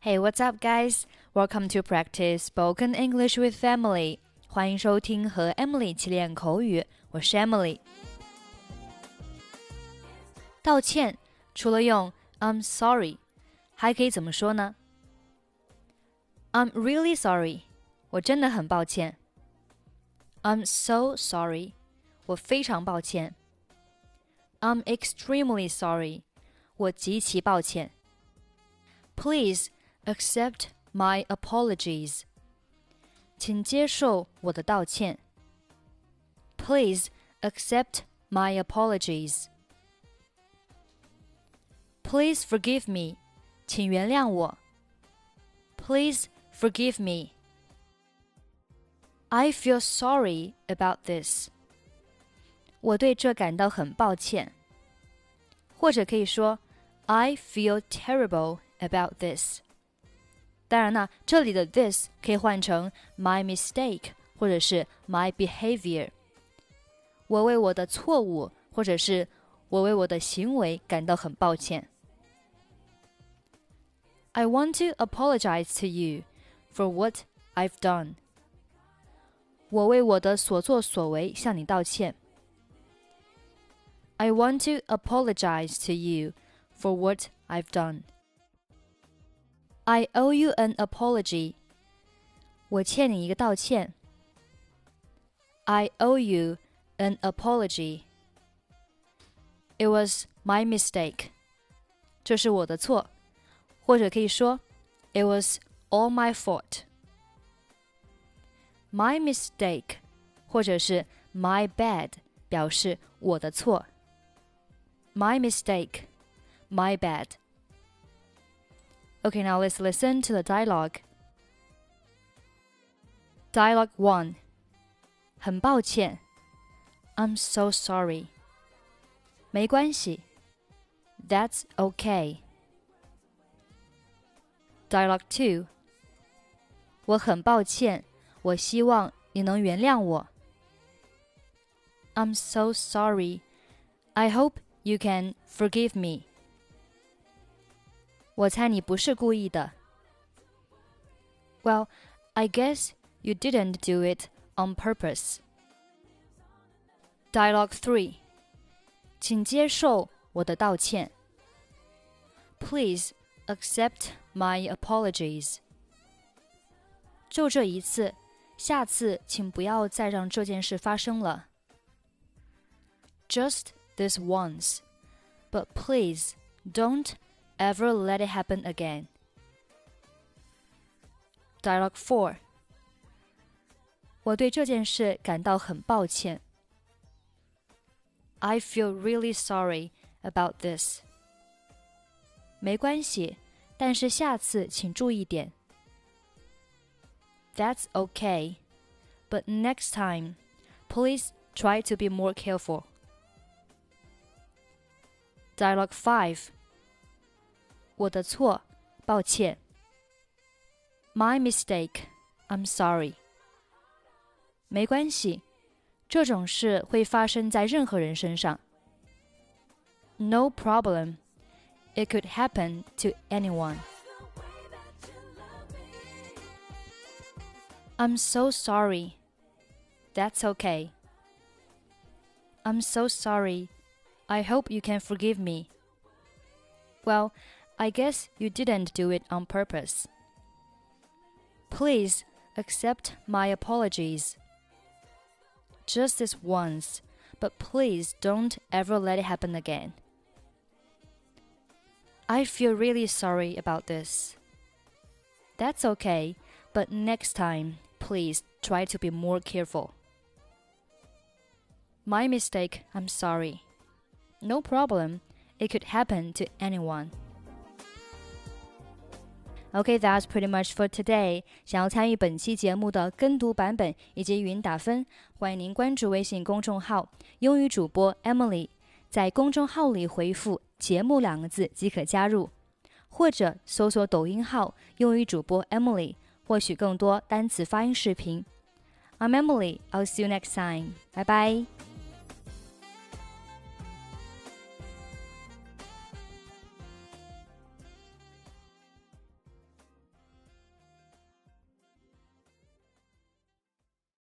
Hey, what's up, guys? Welcome to practice spoken English with Emily. 欢迎收听和 Emily 一起练口语，我是 Emily。道歉除了用 "I'm sorry"，还可以怎么说呢？I'm really sorry，我真的很抱歉。I'm so sorry，我非常抱歉。I'm extremely sorry，我极其抱歉。Please。accept my apologies. 请接受我的道歉。Please accept my apologies. Please forgive me. 请原谅我。Please forgive me. I feel sorry about this. 我对这感到很抱歉。或者可以说，I feel terrible about this。 当然呢，这里的 this 可以换成 my mistake 或者是 my behavior。我为我的错误或者是我为我的行为感到很抱歉。I want to apologize to you for what I've done。我为我的所作所为向你道歉。I want to apologize to you for what I've done. I owe you an apology. 我欠你一个道歉。I owe you an apology. It was my mistake. 这是我的错，或者可以说，It was all my fault. My mistake，或者是 my bad，表示我的错。My mistake, my bad. Okay, now let's listen to the dialogue. Dialogue 1很抱歉 I'm so sorry. 没关系 That's okay. Dialogue 2我很抱歉，我希望你能原谅我。I'm so sorry. I hope you can forgive me. 我猜你不是故意的。Well, I guess you didn't do it on purpose. Dialogue 3. 请接受我的道歉。Please accept my apologies. 就这一次，下次请不要再让这件事发生了。Just this once, but please don't ever let it happen again. Dialogue 4我对这件事感到很抱歉。I feel really sorry about this. 没关系，但是下次请注意点。That's okay, but next time, please try to be more careful. Dialogue 5 我的错，抱歉。My mistake, I'm sorry. 没关系，这种事会发生在任何人身上。No problem. It could happen to anyone. I'm so sorry. That's okay. I'm so sorry. I hope you can forgive me. Well, I guess you didn't do it on purpose. Please accept my apologies. Just this once, but please don't ever let it happen again. I feel really sorry about this. That's okay, but next time, please try to be more careful. My mistake, I'm sorry. No problem, it could happen to anyone. OK, that's pretty much for today. 想要参与本期节目的跟读版本以及语音打分，欢迎您关注微信公众号“英语主播 Emily”，在公众号里回复“节目”两个字即可加入，或者搜索抖音号“英语主播 Emily”，获取更多单词发音视频。I'm Emily. I'll see you next time. Bye bye.